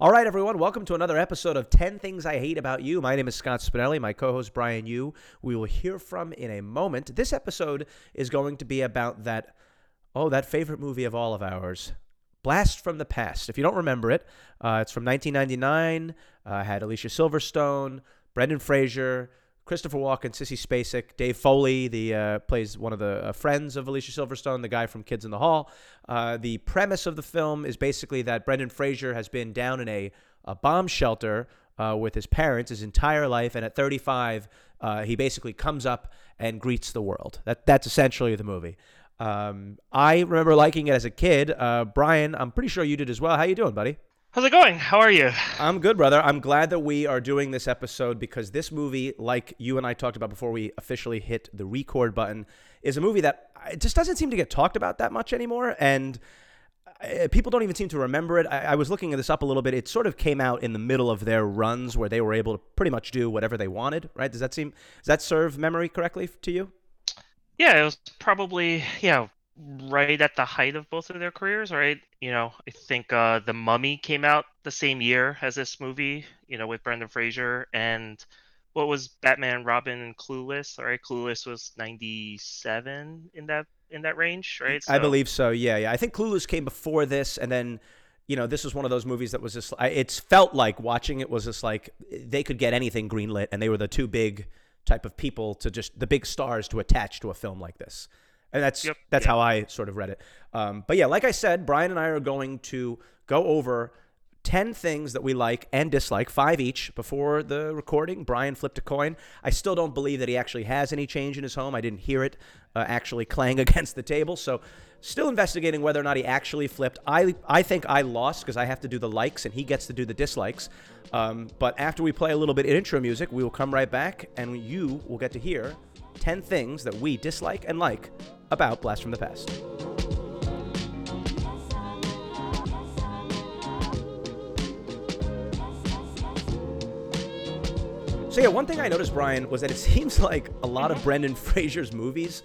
All right, everyone, welcome to another episode of 10 Things I Hate About You. My name is Scott Spinelli, my co host Brian Yu. We will hear from in a moment. This episode is going to be about that, oh, that favorite movie of all of ours, Blast from the Past. If you don't remember it, uh, it's from 1999, uh, had Alicia Silverstone, Brendan Fraser, Christopher Walken, Sissy Spacek, Dave Foley, the uh, plays one of the uh, friends of Alicia Silverstone, the guy from Kids in the Hall. Uh, the premise of the film is basically that Brendan Fraser has been down in a, a bomb shelter uh, with his parents his entire life, and at 35, uh, he basically comes up and greets the world. That that's essentially the movie. Um, I remember liking it as a kid. Uh, Brian, I'm pretty sure you did as well. How you doing, buddy? How's it going? How are you? I'm good, brother. I'm glad that we are doing this episode because this movie, like you and I talked about before we officially hit the record button, is a movie that it just doesn't seem to get talked about that much anymore. And uh, people don't even seem to remember it. I, I was looking this up a little bit. It sort of came out in the middle of their runs where they were able to pretty much do whatever they wanted, right? Does that seem, does that serve memory correctly to you? Yeah, it was probably, yeah, right at the height of both of their careers, right? You know, I think uh, The Mummy came out the same year as this movie, you know, with Brendan Fraser. And what was Batman, Robin, and Clueless? All right, Clueless was 97 in that in that range, right? I believe so. Yeah, yeah. I think Clueless came before this, and then you know, this was one of those movies that was just. It's felt like watching it was just like they could get anything greenlit, and they were the two big type of people to just the big stars to attach to a film like this and that's yep, that's yep. how I sort of read it. Um, but yeah, like I said, Brian and I are going to go over 10 things that we like and dislike, five each, before the recording. Brian flipped a coin. I still don't believe that he actually has any change in his home. I didn't hear it uh, actually clang against the table. So, still investigating whether or not he actually flipped. I, I think I lost because I have to do the likes and he gets to do the dislikes. Um, but after we play a little bit of intro music, we will come right back and you will get to hear 10 things that we dislike and like about Blast from the Past. So yeah, one thing I noticed, Brian, was that it seems like a lot of Brendan Fraser's movies,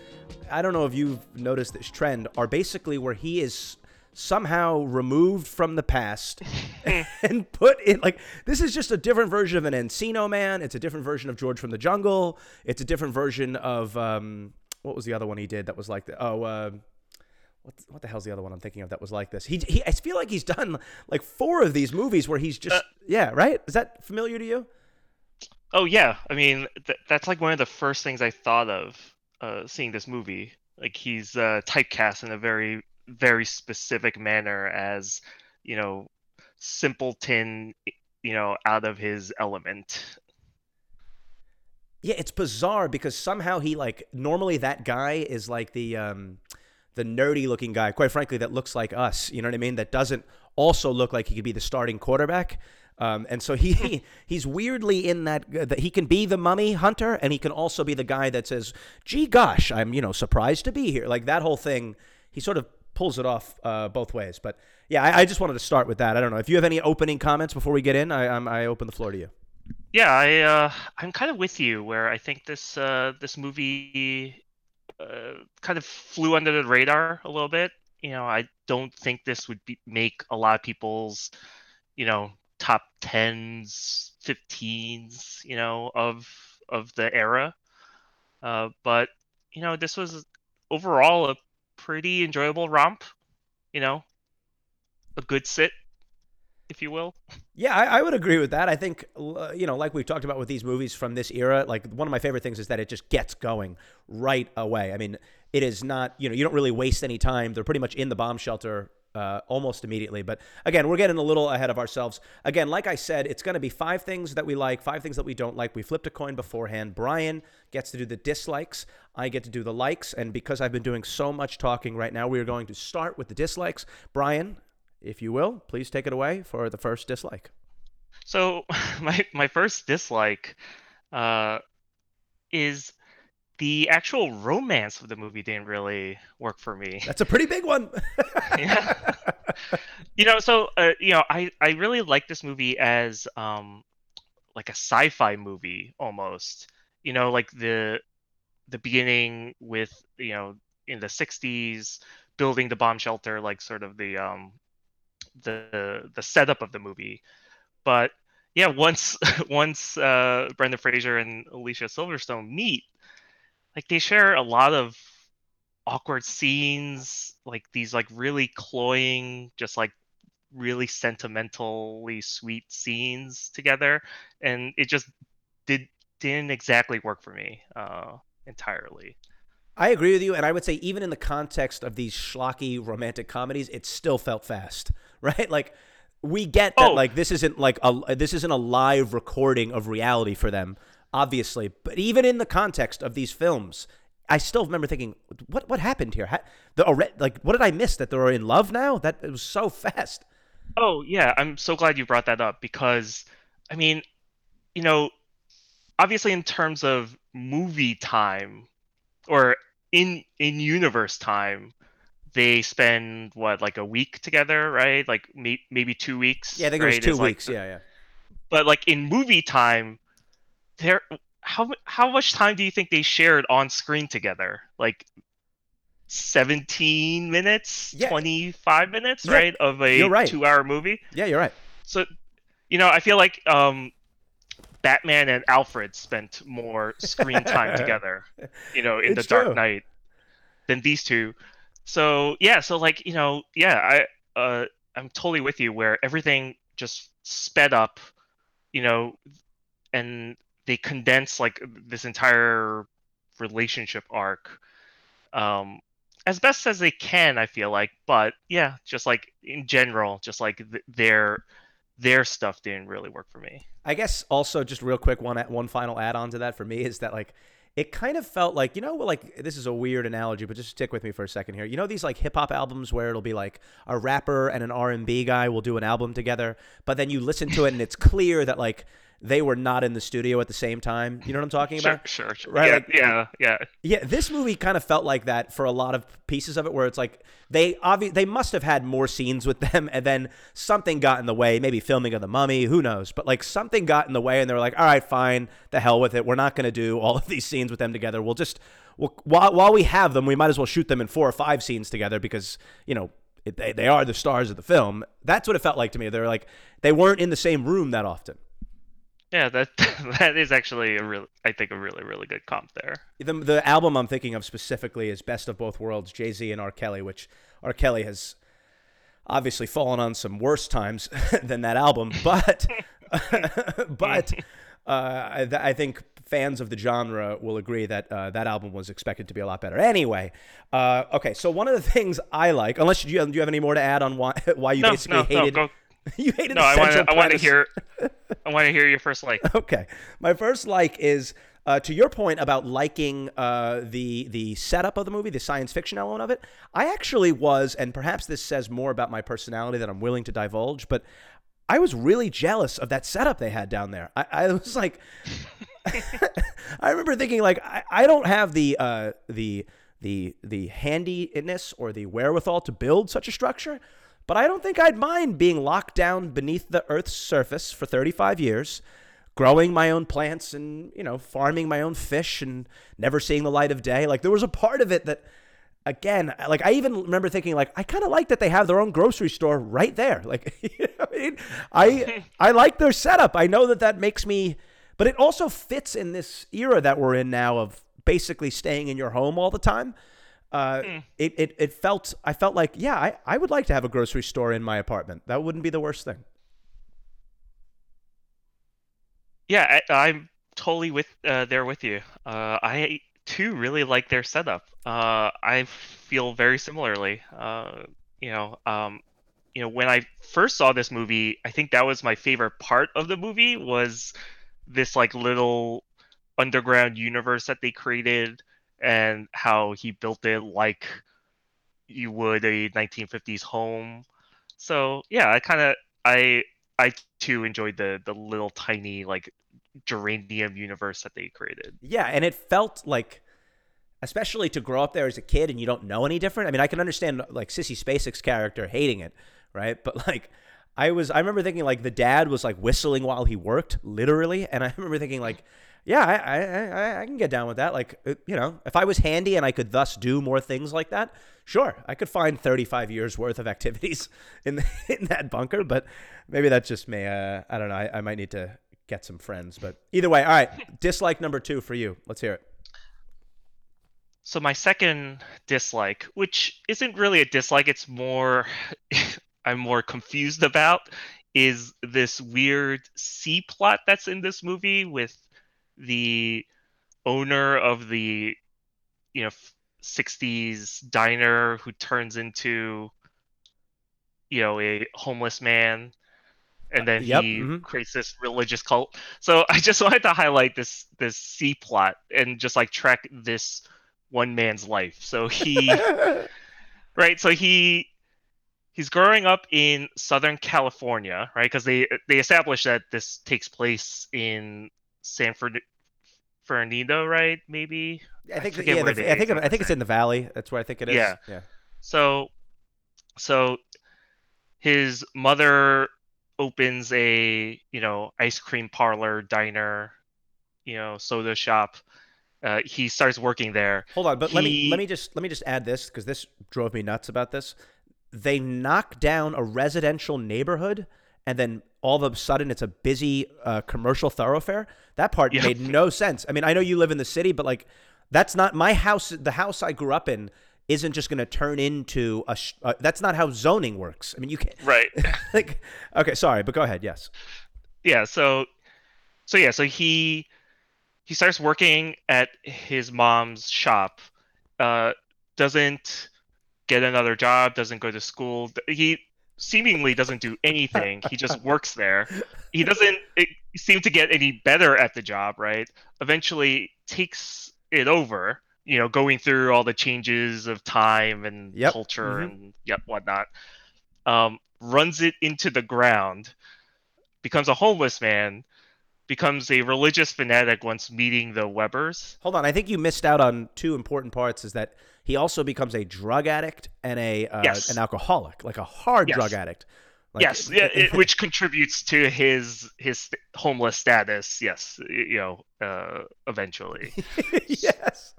I don't know if you've noticed this trend, are basically where he is somehow removed from the past and put in like this is just a different version of an Encino Man. It's a different version of George from the Jungle. It's a different version of um, what was the other one he did that was like the oh. Uh, what, what the hell's the other one I'm thinking of that was like this? He, he I feel like he's done like four of these movies where he's just uh, yeah right. Is that familiar to you? Oh yeah, I mean th- that's like one of the first things I thought of uh, seeing this movie. Like he's uh, typecast in a very very specific manner as you know simpleton you know out of his element yeah it's bizarre because somehow he like normally that guy is like the um the nerdy looking guy quite frankly that looks like us you know what i mean that doesn't also look like he could be the starting quarterback um, and so he he's weirdly in that uh, that he can be the mummy hunter and he can also be the guy that says gee gosh i'm you know surprised to be here like that whole thing he sort of pulls it off uh, both ways. But yeah, I, I, just wanted to start with that. I don't know if you have any opening comments before we get in. I I'm, I open the floor to you. Yeah, I uh, I'm kind of with you. Where I think this uh, this movie uh, kind of flew under the radar a little bit. You know, I don't think this would be, make a lot of people's, you know, top tens, fifteens, you know, of of the era. Uh, but you know, this was overall a pretty enjoyable romp. You know, a good sit, if you will. Yeah, I, I, would agree with that. I think, you know, like we've talked about with these movies from this era, like one of my favorite things is that it just gets going right away. I mean, it is not, you know, you don't really waste any time. They're pretty much in the bomb shelter uh, almost immediately. But again, we're getting a little ahead of ourselves. Again, like I said, it's going to be five things that we like, five things that we don't like. We flipped a coin beforehand. Brian gets to do the dislikes. I get to do the likes. And because I've been doing so much talking right now, we are going to start with the dislikes. Brian, if you will, please take it away for the first dislike. So, my, my first dislike uh, is the actual romance of the movie didn't really work for me. That's a pretty big one. yeah. You know, so uh, you know, I I really like this movie as um like a sci-fi movie almost. You know, like the the beginning with, you know, in the 60s building the bomb shelter like sort of the um the the setup of the movie. But yeah, once once uh, Brendan Fraser and Alicia Silverstone meet, like they share a lot of awkward scenes, like these like really cloying, just like really sentimentally sweet scenes together, and it just did didn't exactly work for me uh, entirely. I agree with you, and I would say even in the context of these schlocky romantic comedies, it still felt fast, right? Like we get that, oh. like this isn't like a this isn't a live recording of reality for them, obviously. But even in the context of these films, I still remember thinking, what what happened here? the like, what did I miss? That they're in love now? That it was so fast. Oh yeah, I'm so glad you brought that up because, I mean, you know, obviously in terms of movie time, or in in universe time, they spend what like a week together, right? Like may, maybe two weeks. Yeah, I think right? it was two weeks. Like, yeah, yeah. But like in movie time, there how how much time do you think they shared on screen together? Like 17 minutes, yeah. 25 minutes, yeah. right, of a right. 2-hour movie? Yeah, you're right. So, you know, I feel like um Batman and Alfred spent more screen time together, you know, in it's the Dark Knight than these two. So yeah, so like you know, yeah, I uh, I'm totally with you where everything just sped up, you know, and they condense like this entire relationship arc um as best as they can i feel like but yeah just like in general just like th- their their stuff didn't really work for me. I guess also just real quick one one final add on to that for me is that like it kind of felt like you know like this is a weird analogy but just stick with me for a second here. You know these like hip hop albums where it'll be like a rapper and an R&B guy will do an album together but then you listen to it and it's clear that like they were not in the studio at the same time. You know what I'm talking about? Sure, sure, sure. Right? Yeah, like, yeah, yeah. Yeah, this movie kind of felt like that for a lot of pieces of it, where it's like they obvi- they must have had more scenes with them, and then something got in the way. Maybe filming of the Mummy, who knows? But like something got in the way, and they were like, "All right, fine, the hell with it. We're not going to do all of these scenes with them together. We'll just we'll, while while we have them, we might as well shoot them in four or five scenes together because you know." It, they, they are the stars of the film. That's what it felt like to me. They're like they weren't in the same room that often. Yeah, that that is actually a real, I think, a really really good comp there. The the album I'm thinking of specifically is Best of Both Worlds, Jay Z and R. Kelly, which R. Kelly has obviously fallen on some worse times than that album, but but uh, I, I, think fans of the genre will agree that uh, that album was expected to be a lot better. Anyway, uh, okay, so one of the things I like, unless you, do you have any more to add on why why you no, basically no, hated. No, go, you hated no, I want. I want to hear. I want to hear your first like. Okay, my first like is uh, to your point about liking uh, the the setup of the movie, the science fiction element of it. I actually was, and perhaps this says more about my personality that I'm willing to divulge, but I was really jealous of that setup they had down there. I, I was like, I remember thinking like, I, I don't have the uh, the the the handiness or the wherewithal to build such a structure. But I don't think I'd mind being locked down beneath the Earth's surface for 35 years, growing my own plants and, you know, farming my own fish and never seeing the light of day. Like there was a part of it that again, like I even remember thinking like I kind of like that they have their own grocery store right there. Like you know I mean, I I like their setup. I know that that makes me but it also fits in this era that we're in now of basically staying in your home all the time uh, mm. it, it, it felt I felt like yeah I, I would like to have a grocery store in my apartment. That wouldn't be the worst thing. Yeah I, am totally with uh, there with you. Uh, I too really like their setup. Uh, I feel very similarly. Uh, you know um, you know when I first saw this movie I think that was my favorite part of the movie was this like little underground universe that they created and how he built it like you would a 1950s home. So yeah, I kind of I I too enjoyed the the little tiny like geranium universe that they created. Yeah, and it felt like especially to grow up there as a kid and you don't know any different. I mean, I can understand like Sissy Spacek's character hating it, right? But like I was I remember thinking like the dad was like whistling while he worked, literally, and I remember thinking like Yeah, I, I, I, I can get down with that. Like, uh, you know, if I was handy and I could thus do more things like that, sure, I could find 35 years worth of activities in the, in that bunker. But maybe that's just me. Uh, I don't know. I, I might need to get some friends. But either way, all right. dislike number two for you. Let's hear it. So my second dislike, which isn't really a dislike, it's more I'm more confused about, is this weird C plot that's in this movie with the owner of the you know 60s diner who turns into you know a homeless man. And then yep, he mhm. creates this religious cult. So i just wanted to highlight this this c plot and just like track this one man's life. So he right so he he's growing up in southern california right? Because they they established that this takes place in san Fern- fernando right maybe I think, forget yeah, the, I think, I think it's in the valley. That's where I think it is. Yeah. Yeah. so so his mother opens a you know ice cream parlor diner you know soda shop uh, he starts working there Hold on, but let me let me just let me just add this because this drove me nuts about this. They knock down a residential neighborhood, and then all of a sudden it's a busy uh, commercial thoroughfare. That part Yep. made no sense. I mean, I know you live in the city, but like that's not my house. The house I grew up in isn't just going to turn into a. Sh- uh, that's not how zoning works. I mean, you can't. right like, okay, sorry, but go ahead. Yes. yeah so so yeah so he he starts working at his mom's shop uh doesn't get another job doesn't go to school he seemingly doesn't do anything he just works there he doesn't seem to get any better at the job right eventually takes it over you know going through all the changes of time and Yep. culture Mhm. and yep whatnot um runs it into the ground becomes a homeless man, becomes a religious fanatic once meeting the Webbers. Hold on, I think you missed out on two important parts. Is that he also becomes a drug addict and a uh, Yes. an alcoholic, like a hard Yes. drug addict. Like, yes, yeah, it, which contributes to his his homeless status. Yes, you know, uh, eventually. yes.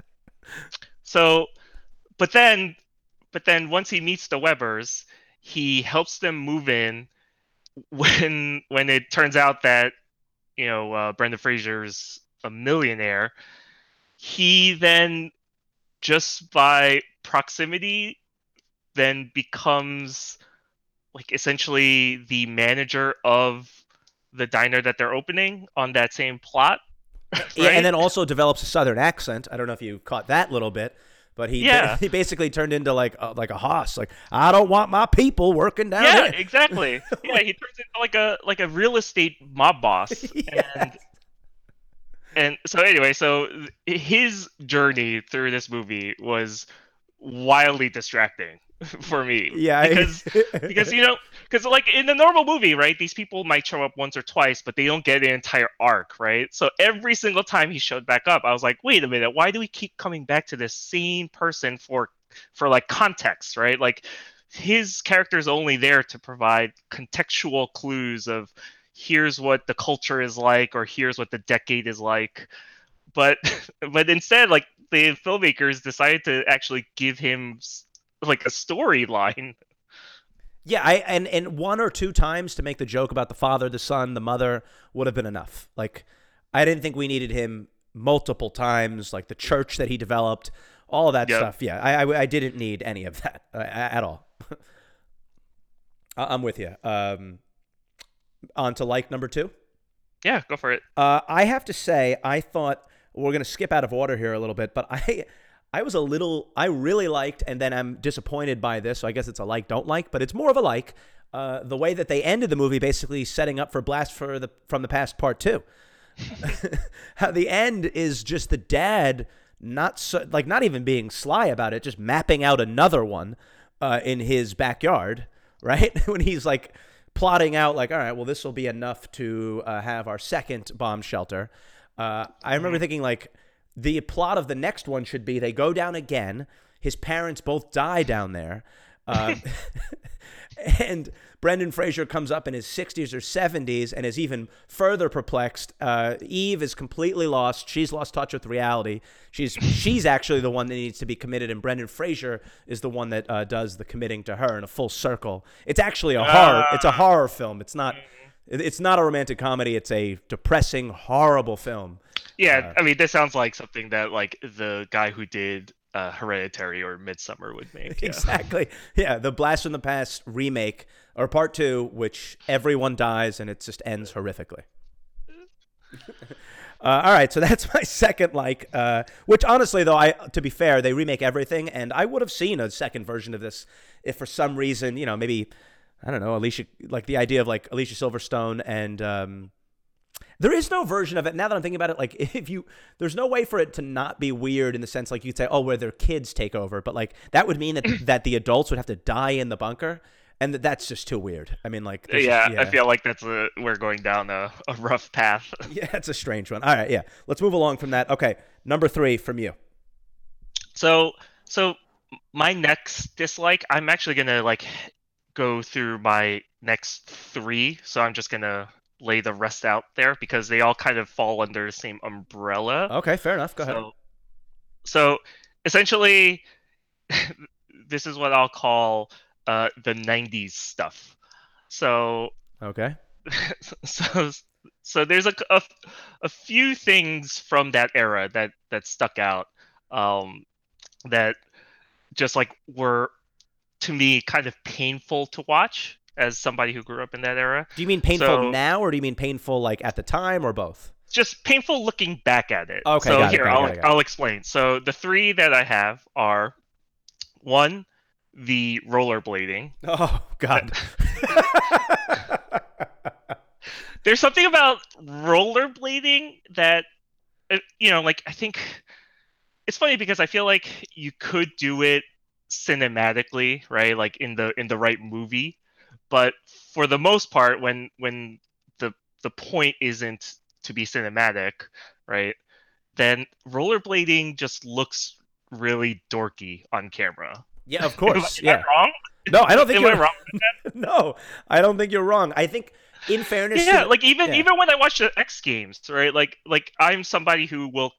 So, but then, but then once he meets the Webbers, he helps them move in. When when it turns out that you know uh, Brendan Fraser's a millionaire, he then just by proximity then becomes like essentially the manager of the diner that they're opening on that same plot. Yeah, and then also develops a southern accent. I don't know if you caught that little bit, but he Yeah. he basically turned into like a, like a hoss. Like I don't want my people working down yeah, here. exactly. Yeah, he turns into like a like a real estate mob boss, and and so anyway, so his journey through this movie was wildly distracting for me. Yeah, because because you know because like in a normal movie right these people might show up once or twice but they don't get an entire arc right so every single time he showed back up i was like wait a minute why do we keep coming back to this same person for for like context right like his character is only there to provide contextual clues of here's what the culture is like or here's what the decade is like but but instead like the filmmakers decided to actually give him like a storyline Yeah, I and and one or two times to make the joke about the father, the son, the mother would have been enough. Like I didn't think we needed him multiple times, like the church that he developed, all of that Yep. stuff. Yeah, I, I I didn't need any of that uh, at all. I'm with you. Um, on to like number two. Yeah, go for it. Uh, I have to say, I thought we're going to skip out of order here a little bit, but I, I was a little, I really liked, and then I'm disappointed by this. So I guess it's a like, don't like, but it's more of a like. Uh, the way that they ended the movie, basically setting up for Blast for the from the Past Part Two. How the end is just the dad not so, like not even being sly about it, just mapping out another one uh, in his backyard, right? when he's like plotting out, like, all right, well, this will be enough to uh, have our second bomb shelter. Uh, I remember thinking like the plot of the next one should be they go down again. His parents both die down there. Uh, and Brendan Fraser comes up in his 60s or 70s and is even further perplexed. Uh, Eve is completely lost. She's lost touch with reality. She's she's actually the one that needs to be committed, and Brendan Fraser is the one that uh, does the committing to her in a full circle. It's actually a horror. It's a horror film. It's not. It's not a romantic comedy. It's a depressing, horrible film. Yeah, I mean, this sounds like something that like the guy who did uh, Hereditary or Midsommar would make. Yeah. Exactly. Yeah, the Blast from the Past remake or part two, which everyone dies and it just ends horrifically. Uh, all right, so that's my second like. Uh, which honestly, though, I to be fair, they remake everything, and I would have seen a second version of this if for some reason, you know, maybe I don't know, Alicia, like the idea of like Alicia Silverstone and um, there is no version of it. Now that I'm thinking about it, like if you, there's no way for it to not be weird in the sense like you'd say, oh, where their kids take over, but like that would mean that that the adults would have to die in the bunker, and that that's just too weird. I mean, like, Yeah, just- I feel like that's a we're going down a, a rough path. yeah, it's a strange one. All right, yeah, let's move along from that. Okay, number three from you. So so my next dislike, I'm actually gonna like go through my next three. So I'm just gonna lay the rest out there because they all kind of fall under the same umbrella. Okay, fair enough. Go ahead. So, so essentially, this is what I'll call uh, the '90s stuff. So, Okay. so, so there's a, a, a few things from that era that that stuck out, um, that just like were to me kind of painful to watch as somebody who grew up in that era. Do you mean painful So- now, or do you mean painful like at the time, or both? just painful looking back at it. Okay, so here it, I'll it. I'll explain. So the three that I have are one, the rollerblading. Oh God. There's something about rollerblading that uh, you know, like I think it's funny because I feel like you could do it cinematically, right? Like in the in the right movie, but for the most part when when the the point isn't to be cinematic, right? Then rollerblading just looks really dorky on camera. yeah, of course. am I yeah. wrong? No, I don't think Am you're wrong? No, I don't think you're wrong. I think, in fairness, yeah to, like even yeah. even when i watch the x games right like like i'm somebody who will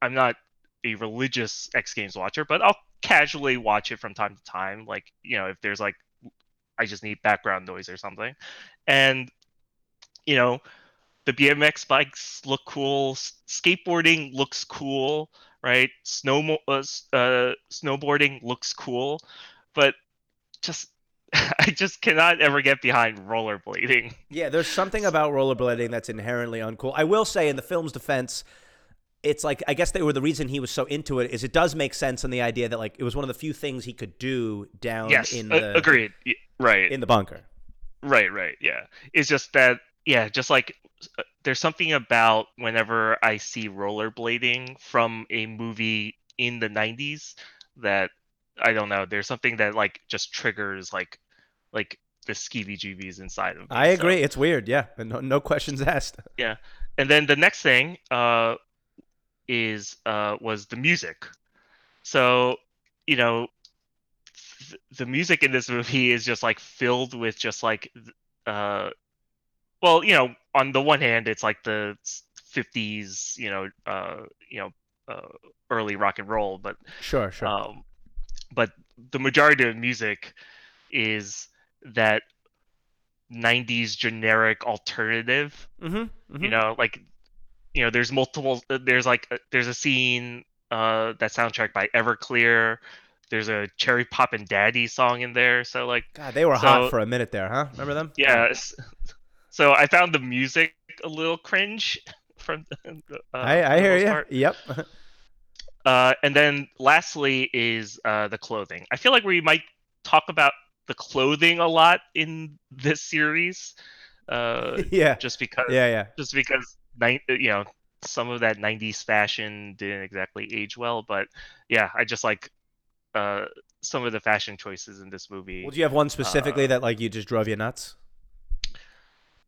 i'm not a religious x games watcher but i'll casually watch it from time to time like you know if there's like i just need background noise or something. And you know the bmx bikes look cool skateboarding looks cool right? Snow uh, uh, snowboarding looks cool but just i just cannot ever get behind rollerblading. Yeah, there's something about rollerblading that's inherently uncool. I will say, in the film's defense, it's like I guess they were the reason he was so into it is it does make sense in the idea that like it was one of the few things he could do down yes in the agreed right in the bunker. right right yeah it's just that yeah just like uh, there's something about whenever i see rollerblading from a movie in the 90s that i don't know there's something that like just triggers like like the skeevy jeebies inside of me I so- agree. It's weird. Yeah, no, no questions asked. Yeah. And then the next thing uh is uh was the music so you know th- the music in this movie is just like filled with just like uh well you know on the one hand it's like the 50s you know uh you know uh, early rock and roll but Sure, sure. um but the majority of music is that 90s generic alternative mm-hmm, you know like you know there's multiple uh, there's like uh, there's a scene uh that soundtrack by everclear there's a cherry pop and daddy song in there so like God, they were hot for a minute there, huh? Remember them? yeah so i found the music a little cringe from the, uh, I, I hear you. part. Yep. uh and then lastly is uh the clothing i feel like we might talk about the clothing a lot in this series uh yeah. just because Yeah, yeah. just because you know some of that 90s fashion didn't exactly age well but yeah i just like uh some of the fashion choices in this movie Well, do you have one specifically Uh, that like you just drove you nuts?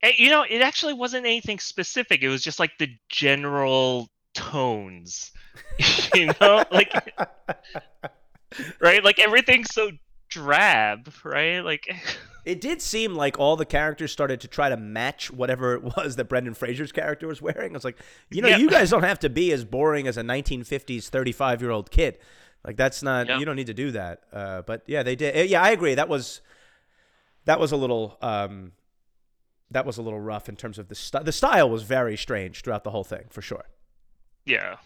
Eh, you know it actually wasn't anything specific it was just like the general tones you know like right like everything's so drab, right? Like it did seem like all the characters started to try to match whatever it was that Brendan Fraser's character was wearing. I was like, you know, Yeah. you guys don't have to be as boring as a 1950s 35 year old kid. Like that's not Yeah. you don't need to do that. Uh, but yeah, they did. Yeah, I agree. That was that was a little um, that was a little rough in terms of the st- the style was very strange throughout the whole thing for sure. yeah.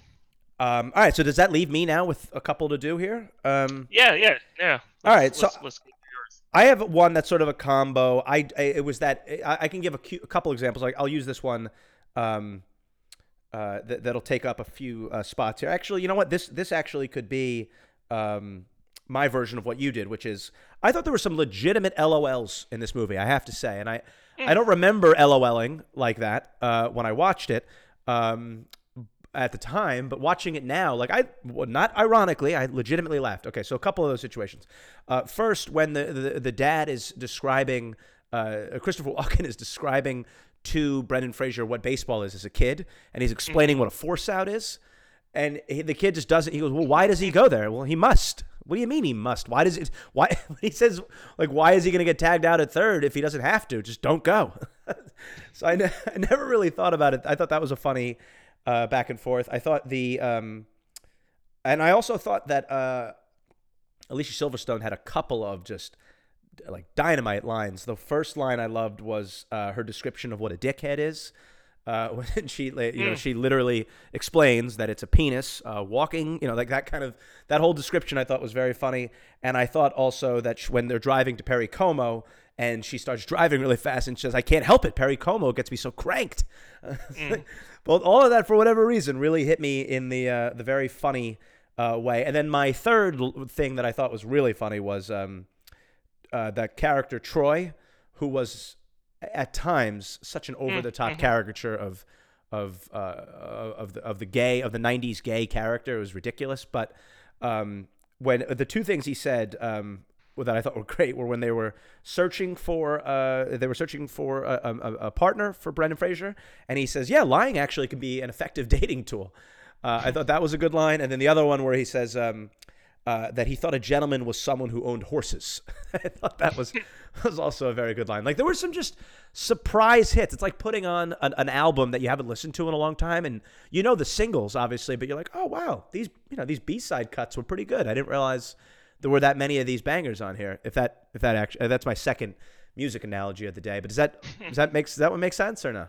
Um, all right, so does that leave me now with a couple to do here? Um, Yeah, yeah, yeah. All right, Let's- so- let's, let's go for yours. I have one that's sort of a combo. I, I it was that I, I can give a, cu- a couple examples. Like I'll use this one. Um, uh, that, that'll take up a few uh, spots here. Actually, you know what? This this actually could be um, my version of what you did, which is I thought there were some legitimate LOLs in this movie. I have to say, and I I don't remember LOLing like that uh, when I watched it. Um, at the time, but watching it now, like I, well, not ironically, I legitimately laughed. Okay, so a couple of those situations. Uh, first, when the, the the dad is describing, uh, Christopher Walken is describing to Brendan Fraser what baseball is as a kid, and he's explaining what a force out is, and he, the kid just doesn't. He goes, "Well, why does he go there? Well, he must." What do you mean he must? Why does it? Why he says like why is he going to get tagged out at third if he doesn't have to? Just don't go. so I, ne- I never really thought about it. I thought that was a funny uh, back and forth. I thought the um, and I also thought that uh, Alicia Silverstone had a couple of just like dynamite lines. The first line I loved was uh, her description of what a dickhead is. Uh, when she, you know, she literally explains that it's a penis uh, walking, you know, like that kind of that whole description I thought was very funny. And I thought also that sh- when they're driving to Perry Como and she starts driving really fast and she says, "I can't help it. Perry Como gets me so cranked." Well, all of that for whatever reason really hit me in the uh, the very funny uh, way. And then my third thing that I thought was really funny was um, uh, that character Troy, who was at times such an over the top caricature of of uh, of the of the gay of the '90s gay character. It was ridiculous. But um, when the two things he said um, that I thought were great were when they were searching for uh, they were searching for a, a, a partner for Brendan Fraser, and he says, "Yeah, lying actually can be an effective dating tool." Uh, I thought that was a good line, and then the other one where he says um, uh, that he thought a gentleman was someone who owned horses. I thought that was was also a very good line. Like there were some just surprise hits. It's like putting on an, an album that you haven't listened to in a long time, and you know the singles obviously, but you're like, oh wow, these you know these B side cuts were pretty good. I didn't realize there were that many of these bangers on here. If that if that actually that's my second music analogy of the day. But does that does that makes does that one make sense or no?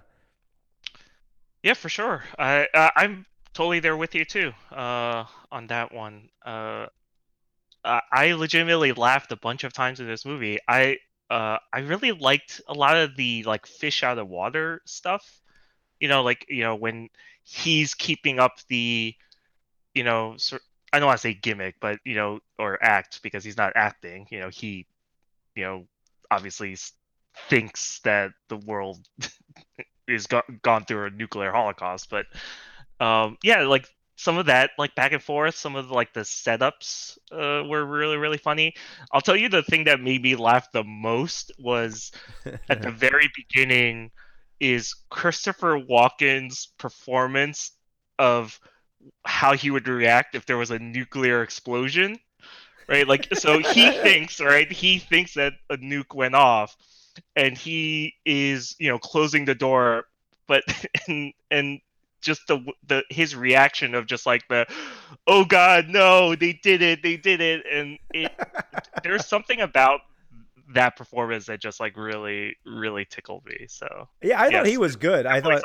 Yeah, for sure. I uh, I'm totally there with you too. Uh, on that one. Uh, uh, I legitimately laughed a bunch of times in this movie. I uh I really liked a lot of the like fish out of water stuff. You know, like you know when he's keeping up the, you know, sor- I don't want to say gimmick, but you know, or act because he's not acting. You know, he, you know, obviously thinks that the world is go- gone through a nuclear holocaust, but um, yeah, like some of that, like back and forth, some of like the setups uh, were really really funny. I'll tell you the thing that made me laugh the most was at the very beginning is Christopher Walken's performance of how he would react if there was a nuclear explosion. Right? Like so he thinks, right? He thinks that a nuke went off and he is, you know, closing the door but and and just the the his reaction of just like the oh god no they did it they did it and it there's something about that performance that just like really really tickled me so Yeah, I thought he was good. I thought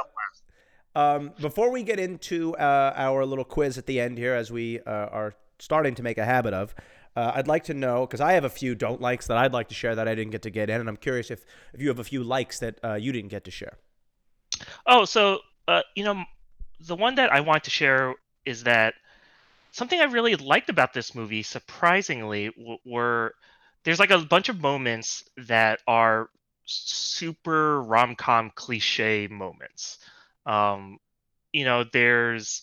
Um, before we get into uh, our little quiz at the end here, as we uh, are starting to make a habit of, uh, I'd like to know because I have a few don't likes that I'd like to share that I didn't get to get in, and I'm curious if if you have a few likes that uh, you didn't get to share. Oh, so uh, you know, the one that I want to share is that something I really liked about this movie, surprisingly, w- were there's like a bunch of moments that are super rom-com cliche moments. Um, you know, there's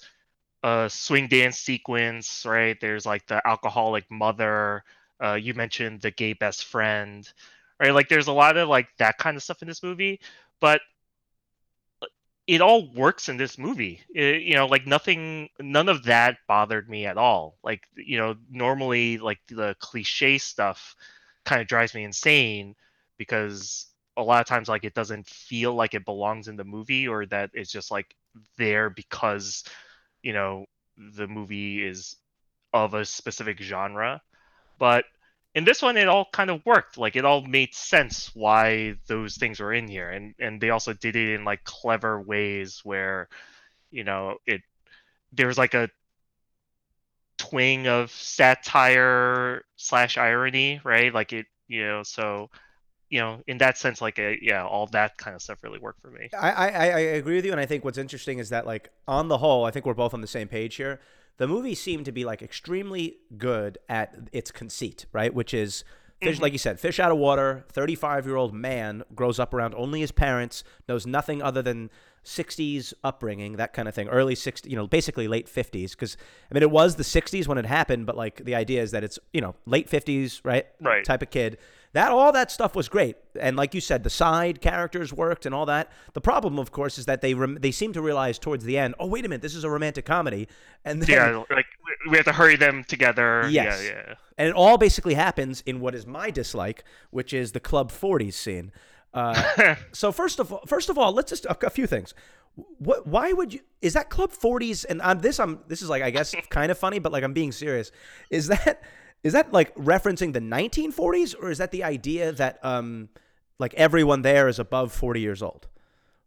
a swing dance sequence, right? There's like the alcoholic mother. Uh, you mentioned the gay best friend, right? Like, there's a lot of like that kind of stuff in this movie, but it all works in this movie. It- you know, like nothing, none of that bothered me at all. Like, you know, normally like the cliche stuff kind of drives me insane because a lot of times like it doesn't feel like it belongs in the movie or that it's just like there because you know the movie is of a specific genre. But in this one it all kind of worked. Like it all made sense why those things were in here. And and they also did it in like clever ways where you know it there was like a twing of satire slash irony right? Like it you know so you know in that sense like a, yeah all that kind of stuff really worked for me I, I I agree with you, and I think what's interesting is that like on the whole, I think we're both on the same page here. The movie seemed to be like extremely good at its conceit, right? Which is fish, Mhm. like you said, fish out of water. Thirty-five-year-old man grows up around only his parents, knows nothing other than '60s upbringing, that kind of thing. Early '60s, you know, basically late '50s, because I mean, it was the '60s when it happened, but like the idea is that it's you know late '50s, right? Right. Type of kid. That all that stuff was great, and like you said, the side characters worked and all that. The problem, of course, is that they rem- they seem to realize towards the end, oh wait a minute, this is a romantic comedy, and then yeah like we- have to hurry them together Yes. yeah yeah and it all basically happens in what is my dislike, which is the Club 40s scene. Uh, so first of all, first of all, let's just a, a few things. What? Why would you? Is that Club 40s? And on this, I'm this is like I guess kind of funny, but like I'm being serious. Is that is that like referencing the 1940s, or is that the idea that um like everyone there is above 40 years old?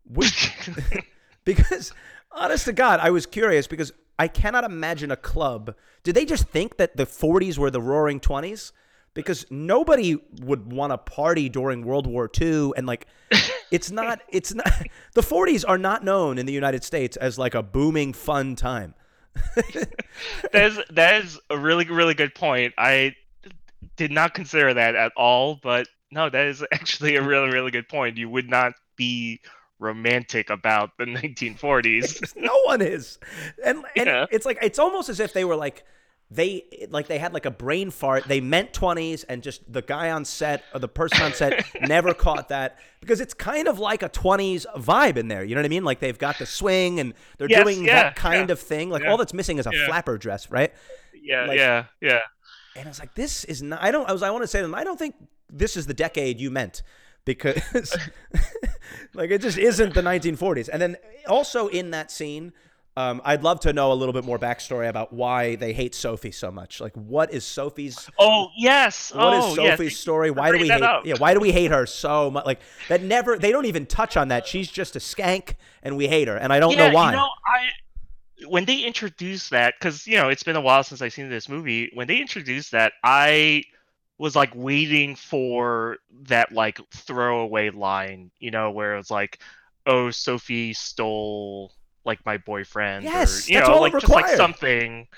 Which, because honest to God, I was curious because I cannot imagine a club. Did they just think that the 40s were the roaring 20s? Because nobody would want to party during World War II and like it's not it's not the 40s are not known in the United States as like a booming fun time. that is that is a really really good point. I did not consider that at all, but no, that is actually a really really good point. You would not be romantic about the 1940s. no one is. And and Yeah. it's like it's almost as if they were like they like they had like a brain fart. They meant 20s and just the guy on set or the person on set never caught that because it's kind of like a 20s vibe in there. You know what I mean? Like they've got the swing and they're Yes, doing yeah, that kind yeah, of thing. Like yeah, all that's missing is a flapper dress, right? yeah, Like- yeah, yeah. And I was like, this is not. I don't. I was. I want to say to them. I don't think this is the decade you meant because, like, it just isn't the 1940s. And then also in that scene, um, I'd love to know a little bit more backstory about why they hate Sophie so much. Like, what is Sophie's? Oh yes. What is oh, yes. Sophie's story? Why do we hate? up. Yeah, why do we hate her so much? Like that never. They don't even touch on that. She's just a skank, and we hate her. And I don't yeah, know why. You know, I when they introduced that, because you know it's been a while since I've seen this movie. When they introduced that, I was like waiting for that like throwaway line, you know, where it was like, "Oh, Sophie stole like my boyfriend," Yes, or you that's know, all like just like something.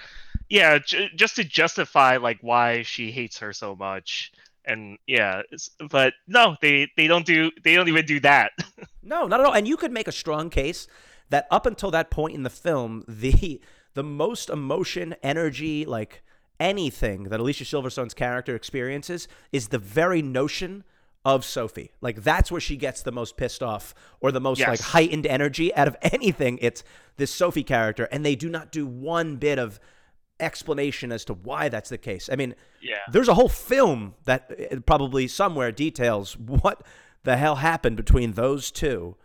Yeah, j- just to justify like why she hates her so much. And yeah, but no, they they don't do they don't even do that. No, not at all. And you could make a strong case that up until that point in the film, the the most emotion, energy, like anything that Alicia Silverstone's character experiences is the very notion of Sophie. Like that's where she gets the most pissed off or the most like heightened energy out of anything. It's this Sophie character, and they do not do one bit of explanation as to why that's the case. I mean, Yeah. there's a whole film that uh, probably somewhere details what the hell happened between those two.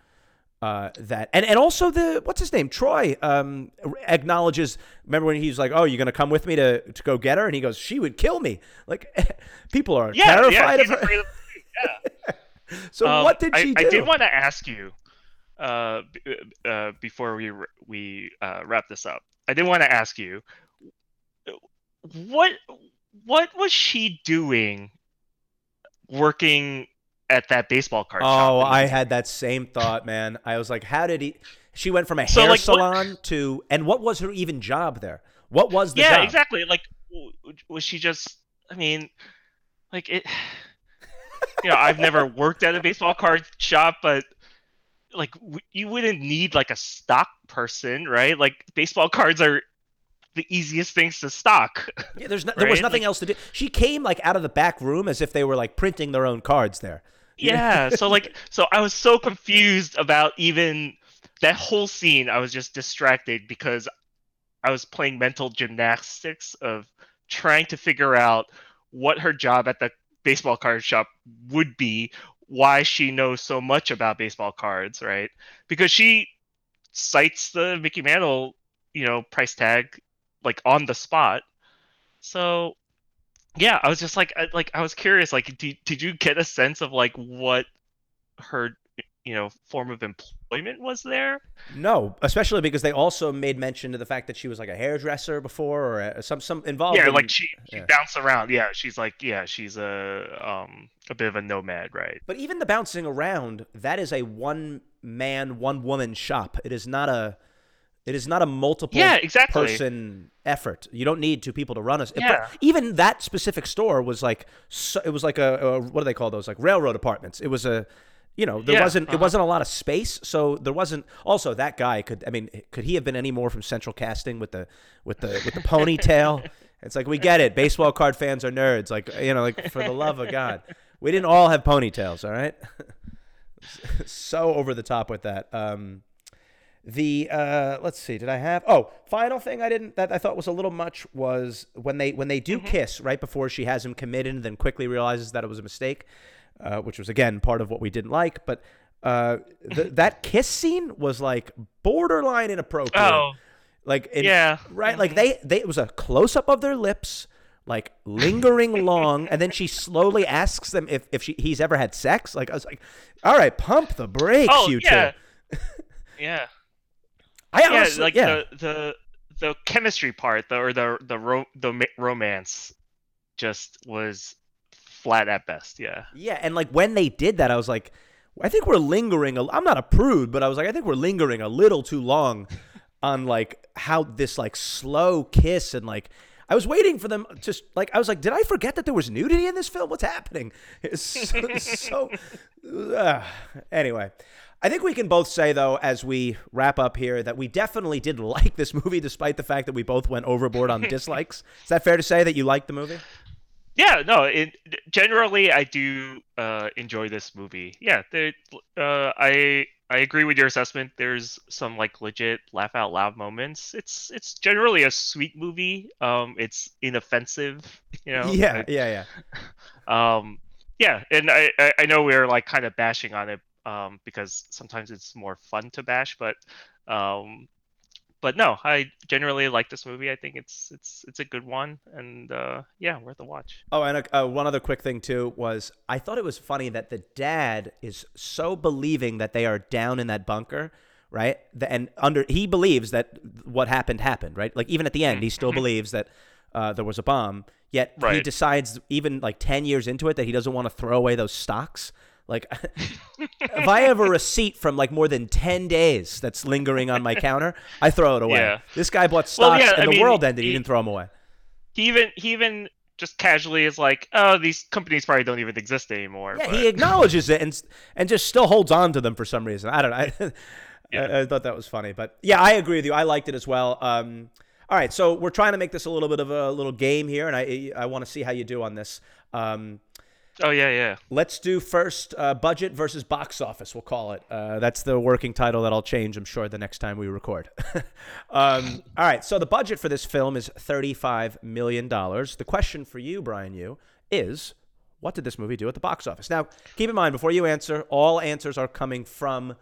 Uh, that and, and also the what's his name Troy um, acknowledges. Remember when he's like, "Oh, you're gonna come with me to, to go get her?" And he goes, "She would kill me." Like people are Yeah, terrified yeah, of her. afraid of- yeah. So Um, what did I, she do? I did want to ask you uh, uh, before we we uh, wrap this up. I did want to ask you what what was she doing working at that baseball card shop? Oh, I had that same thought, man. I was like, how did he? She went from a So, hair like, what- salon to, and what was her even job there? What was the yeah, job? exactly. Like, was she just? I mean, like it. You know, I've never worked at a baseball card shop, but like w- you wouldn't need like a stock person, right? Like baseball cards are the easiest things to stock. Yeah, there's no, there was nothing Like- else to do. She came like out of the back room as if they were like printing their own cards there. yeah, so like so I was so confused about even that whole scene. I was just distracted because I was playing mental gymnastics of trying to figure out what her job at the baseball card shop would be why she knows so much about baseball cards, right? Because she cites the Mickey Mantle, you know, price tag like on the spot. So yeah, I was just like, I, like I was curious, like, did, did you get a sense of like what her, you know, form of employment was there? No, especially because they also made mention to the fact that she was like a hairdresser before or some some involved. Yeah, in, like she, she yeah. bounced around. Yeah, she's like, yeah, she's a um a bit of a nomad, right? But even the bouncing around, that is a one man, one woman shop. It is not a it is not a multiple Yeah, exactly. person effort. You don't need two people to run us. Yeah. even that specific store was like so, it was like a, a what do they call those? Like railroad apartments. It was a you know, there Yeah, wasn't it uh-huh. wasn't a lot of space, so there wasn't also that guy could I mean, could he have been any more from central casting with the with the with the ponytail? It's like we get it. Baseball card fans are nerds. Like you know, like for the love of God. We didn't all have ponytails, all right? so over the top with that. Um, the uh, let's see, did I have? Oh, final thing I didn't that I thought was a little much was when they when they do kiss right before she has him committed and then quickly realizes that it was a mistake, uh, which was again part of what we didn't like. But uh, th- that kiss scene was like borderline inappropriate. Oh, like in- yeah. right. Like they they it was a close up of their lips. Like lingering long, and then she slowly asks them if, if she, he's ever had sex. Like I was like, "All right, pump the brakes, Oh, you yeah. two. yeah. I yeah, honestly, like yeah. the the the chemistry part, the or the the ro- the ma- romance, just was flat at best. Yeah. Yeah, and like when they did that, I was like, I think we're lingering. A, I'm not a prude, but I was like, I think we're lingering a little too long on like how this like slow kiss and like I was waiting for them to like. I was like, did I forget that there was nudity in this film? What's happening? It's so. so uh, anyway. I think we can both say, though, as we wrap up here, that we definitely did like this movie, despite the fact that we both went overboard on dislikes. Is that fair to say that you liked the movie? Yeah, no. It generally I do uh, enjoy this movie. Yeah, uh, I I agree with your assessment. There's some like legit laugh out loud moments. It's it's generally a sweet movie. Um, it's inoffensive. You know. yeah, like, yeah, yeah. um yeah and I, I i know we're like kind of bashing on it um because sometimes it's more fun to bash but um but no i generally like this movie i think it's it's it's a good one and uh yeah worth a watch Oh, and uh, one other quick thing too was I thought it was funny that the dad is so believing that they are down in that bunker, right? The, and under he believes that what happened happened, right? Like even at the end, he still believes that uh, there was a bomb. Yet he decides, even like ten years into it, that he doesn't want to throw away those stocks. Like, if I have a receipt from like more than ten days that's lingering on my counter, I throw it away. Yeah. This guy bought Well, stocks yeah, and I the mean, world ended. He he- didn't throw them away. he even he even just casually is like oh these companies probably don't even exist anymore Yeah, but- he acknowledges it and and just still holds on to them for some reason. I don't know. I, Yeah. I, I thought that was funny, but yeah, I agree with you. I liked it as well. Um, all right, so we're trying to make this a little bit of a little game here, and I I want to see how you do on this. Um, oh yeah yeah let's do first uh, budget versus box office. We'll call it. Uh, that's the working title that I'll change. I'm sure the next time we record. um, all right, so the budget for this film is thirty-five million dollars. The question for you, Brian, you is. What did this movie do at the box office? Now, keep in mind before you answer, all answers are coming from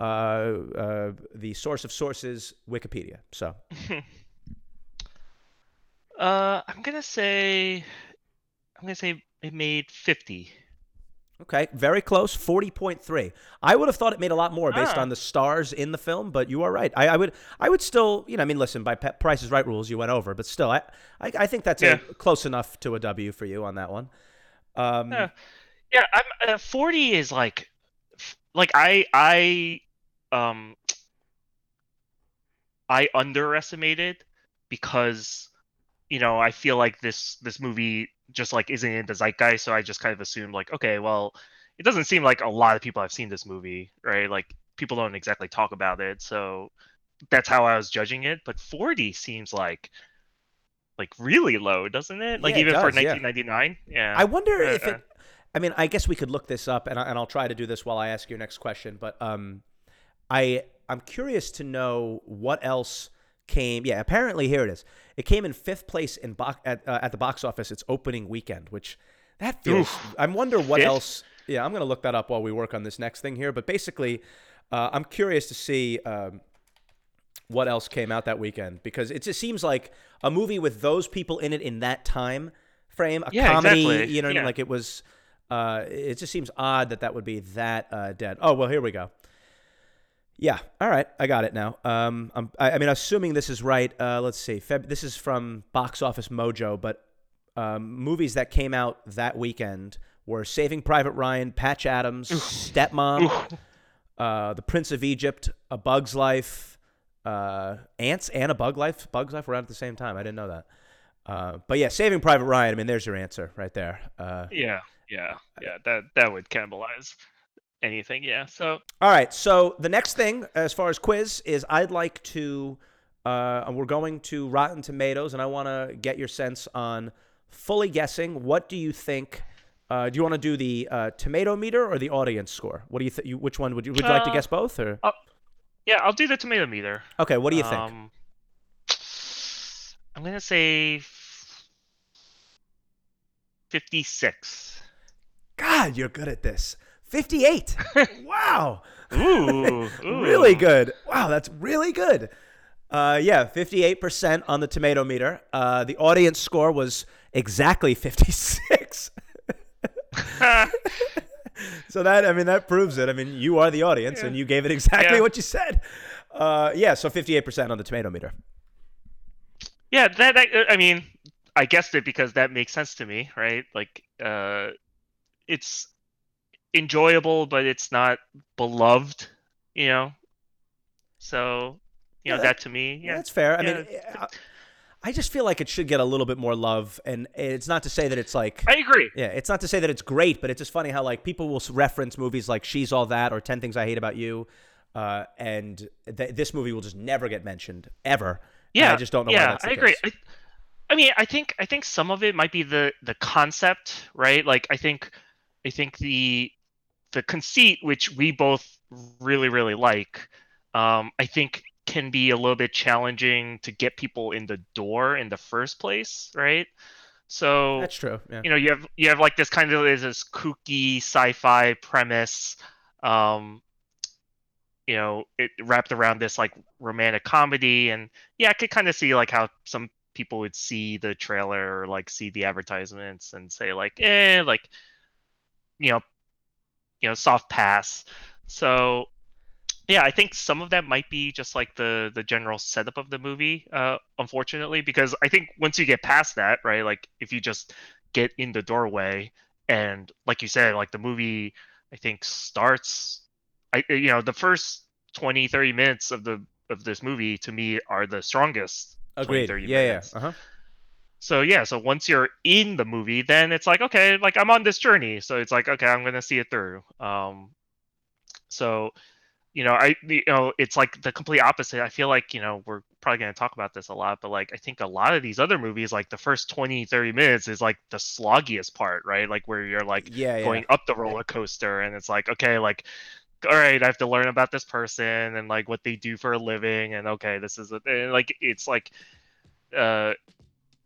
uh, uh, the source of sources, Wikipedia. So, uh i'm gonna say i'm gonna say it made 50 okay, very close, forty point three. I would have thought it made a lot more based Ah. on the stars in the film, but you are right. I, I would, I would still, you know, I mean, listen, by Pe- Price is Right rules, you went over, but still, I, I, I think that's Yeah. a, close enough to a W for you on that one. Um, Yeah. Yeah, I'm uh, 40 is like like I I um I underestimated because you know, I feel like this this movie just like isn't in the zeitgeist, so I just kind of assumed like okay, well, it doesn't seem like a lot of people have seen this movie, right? Like people don't exactly talk about it, so that's how I was judging it, but 40 seems like like really low, doesn't it? Like Yeah, even for does, yeah. 1999. Yeah. I wonder Uh, if uh. it. I mean, I guess we could look this up, and, I, and I'll try to do this while I ask your next question. But um, I I'm curious to know what else came. Yeah, apparently here it is. It came in fifth place in box at uh, at the box office its opening weekend, which That feels. Oof. I wonder what else. Yeah, I'm gonna look that up while we work on this next thing here. But basically, uh, I'm curious to see um, what else came out that weekend because it just seems like a movie with those people in it in that time frame, a Yeah, comedy. exactly. You know, what I mean? Yeah. like it was. Uh, it just seems odd that that would be that uh, dead. Oh well, here we go. Yeah. All right. I got it now. Um, I'm, I, I mean, assuming this is right. Uh, let's see. Feb- this is from Box Office Mojo, but um, movies that came out that weekend were Saving Private Ryan, Patch Adams, Stepmom, uh, The Prince of Egypt, A Bug's Life, uh, Antz, and A Bug Life. Bug's Life were out at the same time. I didn't know that. Uh, but yeah, Saving Private Ryan. I mean, there's your answer right there. Uh, Yeah, yeah, yeah. That that would cannibalize anything. Yeah. So All right. So the next thing, as far as quiz, is I'd like to. Uh, we're going to Rotten Tomatoes, and I want to get your sense on fully guessing. What do you think? Uh, do you want to do the uh, tomato meter or the audience score? What do you think? You, which one would you would you like to Uh, guess both or? yeah, I'll do the tomato meter. Okay. What do you think? Um, I'm gonna say fifty-six. God, you're good at this. Fifty-eight. wow. Ooh, ooh. really good. Wow, that's really good. Uh, yeah, 58% on the tomato meter. Uh, the audience score was exactly 56. so that, I mean, that proves it. I mean, you are the audience and you gave it exactly Yeah. what you said. Uh, yeah, so 58% on the tomato meter. Yeah, that, that I mean, I guessed it because that makes sense to me, right? Like, uh, it's enjoyable, but it's not beloved, you know. So, you know, Yeah, that to me, Yeah, yeah, that's fair. I mean, Yeah. I, I just feel like it should get a little bit more love. And it's not to say that it's like. I agree. Yeah, it's not to say that it's great, but it's just funny how like people will reference movies like She's All That or Ten Things I Hate About You, uh, and th- this movie will just never get mentioned ever. Yeah, I just don't know yeah, why that's the I agree. I, I mean, I think I think some of it might be the the concept, right? Like, I think I think the the conceit, which we both really really like, um, I think can be a little bit challenging to get people in the door in the first place, right? So That's true. Yeah. you know you have you have like this kind of this kooky sci-fi premise um you know it wrapped around this like romantic comedy and yeah i could kind of see like how some people would see the trailer or like see the advertisements and say like eh like you know you know soft pass so yeah i think some of that might be just like the the general setup of the movie uh unfortunately because i think once you get past that right like if you just get in the doorway and like you said like the movie i think starts i you know the first 20 30 minutes of the of this movie to me are the strongest 20, Agreed. 30 Yeah, yeah. Uh huh. So yeah so once you're in the movie then it's like okay like i'm on this journey. So it's like okay i'm gonna see it through. Um so you know i you know it's like the complete opposite. I feel like you know we're probably going to talk about this a lot but like i think a lot of these other movies like the first 20 30 minutes is like the sloggiest part right? Like where you're like Yeah, yeah. going up the roller coaster and it's like okay like all right i have to learn about this person and like what they do for a living and okay this is a, and, like it's like uh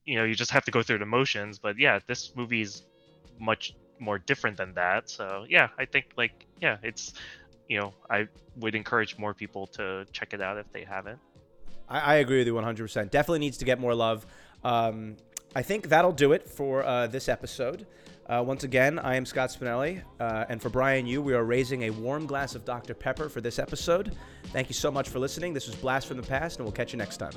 you know you just have to go through the motions but yeah this movie's much more different than that so yeah i think like yeah it's you know i would encourage more people to check it out if they haven't I, I agree with you 100%. Definitely needs to get more love. Um, I think that'll do it for uh, this episode. Uh, once again, I am Scott Spinelli, uh, and for Brian you, we are raising a warm glass of Dr. Pepper for this episode. Thank you so much for listening. This was Blast from the Past, and we'll catch you next time.